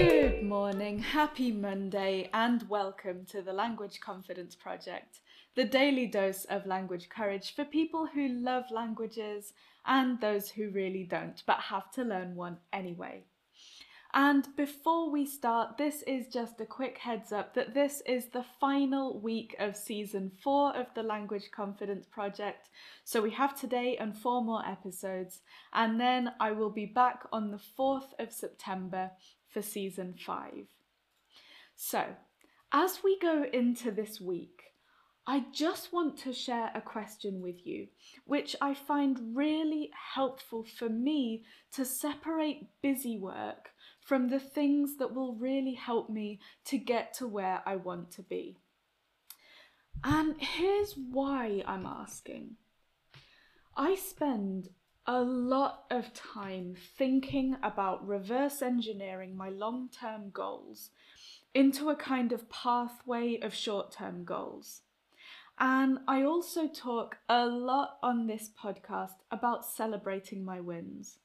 Good morning, happy Monday, and welcome to the Language Confidence Project, the daily dose of language courage for people who love languages and those who really don't but have to learn one anyway. And before we start, this is just a quick heads up that this is the final week of season four of the Language Confidence Project. So we have today and four more episodes, and then I will be back on the 4th of September for season five. So, as we go into this week, I just want to share a question with you, which I find really helpful for me to separate busy work from the things that will really help me to get to where I want to be. And here's why I'm asking. I spend a lot of time thinking about reverse engineering my long term goals into a kind of pathway of short term goals. And I also talk a lot on this podcast about celebrating my wins.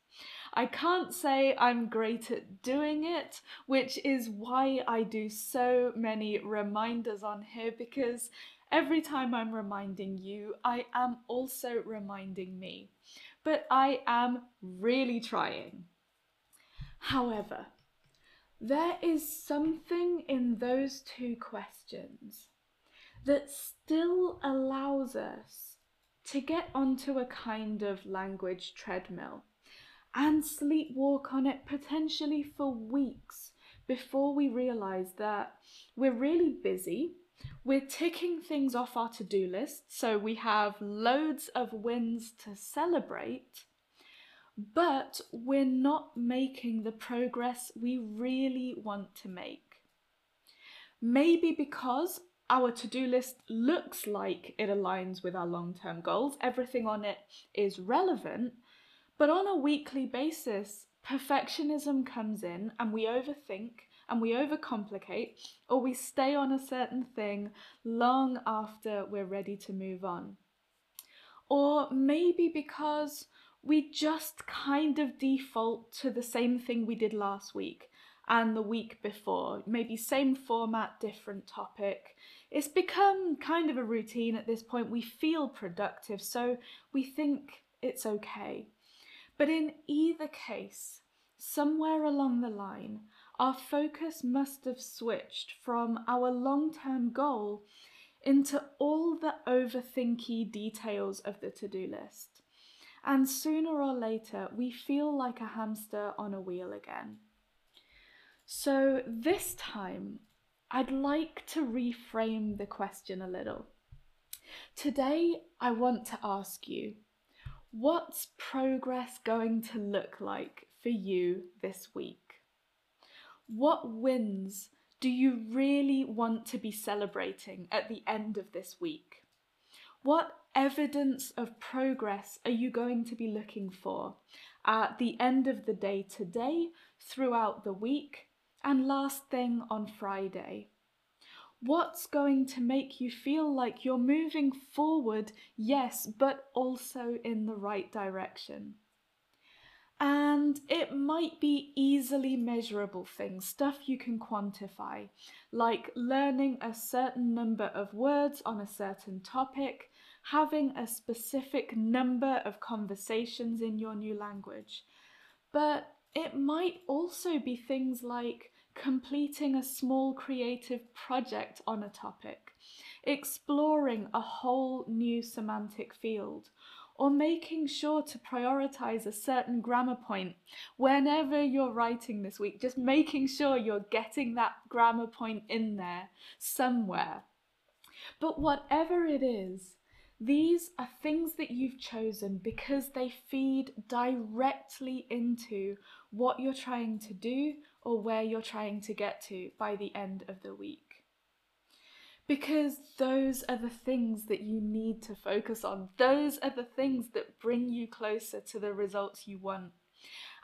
I can't say I'm great at doing it, which is why I do so many reminders on here because every time I'm reminding you, I am also reminding me. But I am really trying. However, there is something in those two questions that still allows us to get onto a kind of language treadmill and sleepwalk on it potentially for weeks before we realize that we're really busy. We're ticking things off our to do list, so we have loads of wins to celebrate, but we're not making the progress we really want to make. Maybe because our to do list looks like it aligns with our long term goals, everything on it is relevant, but on a weekly basis, perfectionism comes in and we overthink and we overcomplicate, or we stay on a certain thing long after we're ready to move on. Or maybe because we just kind of default to the same thing we did last week and the week before. Maybe same format, different topic. It's become kind of a routine at this point. We feel productive, so we think it's okay. But in either case, somewhere along the line, our focus must have switched from our long term goal into all the overthinky details of the to do list. And sooner or later, we feel like a hamster on a wheel again. So this time, I'd like to reframe the question a little. Today, I want to ask you what's progress going to look like for you this week? What wins do you really want to be celebrating at the end of this week? What evidence of progress are you going to be looking for at the end of the day today, throughout the week, and last thing on Friday. What's going to make you feel like you're moving forward, yes, but also in the right direction? And it might be easily measurable things, stuff you can quantify, like learning a certain number of words on a certain topic, having a specific number of conversations in your new language. But it might also be things like completing a small creative project on a topic, exploring a whole new semantic field, or making sure to prioritize a certain grammar point whenever you're writing this week, just making sure you're getting that grammar point in there somewhere. But whatever it is, these are things that you've chosen because they feed directly into what you're trying to do or where you're trying to get to by the end of the week. Because those are the things that you need to focus on. Those are the things that bring you closer to the results you want.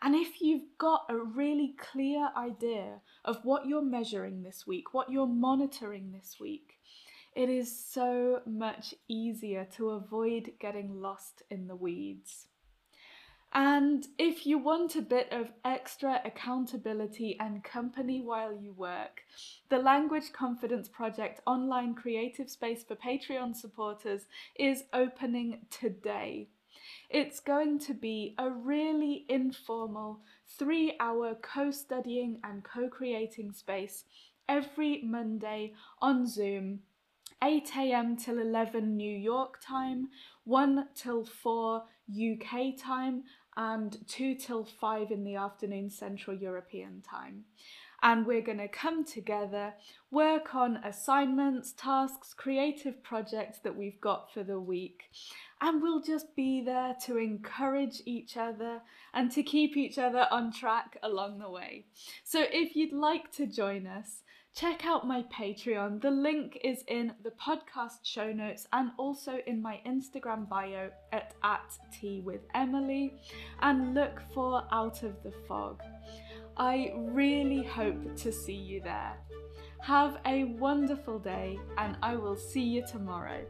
And if you've got a really clear idea of what you're measuring this week, what you're monitoring this week, it is so much easier to avoid getting lost in the weeds. And if you want a bit of extra accountability and company while you work, the Language Confidence Project online creative space for Patreon supporters is opening today. It's going to be a really informal three hour co studying and co creating space every Monday on Zoom 8 a.m. till 11 New York time, 1 till 4 UK time, and 2 till 5 in the afternoon Central European time. And we're going to come together, work on assignments, tasks, creative projects that we've got for the week. And we'll just be there to encourage each other and to keep each other on track along the way. So if you'd like to join us, check out my Patreon. The link is in the podcast show notes and also in my Instagram bio at, at tea with Emily and look for Out of the Fog. I really hope to see you there. Have a wonderful day and I will see you tomorrow.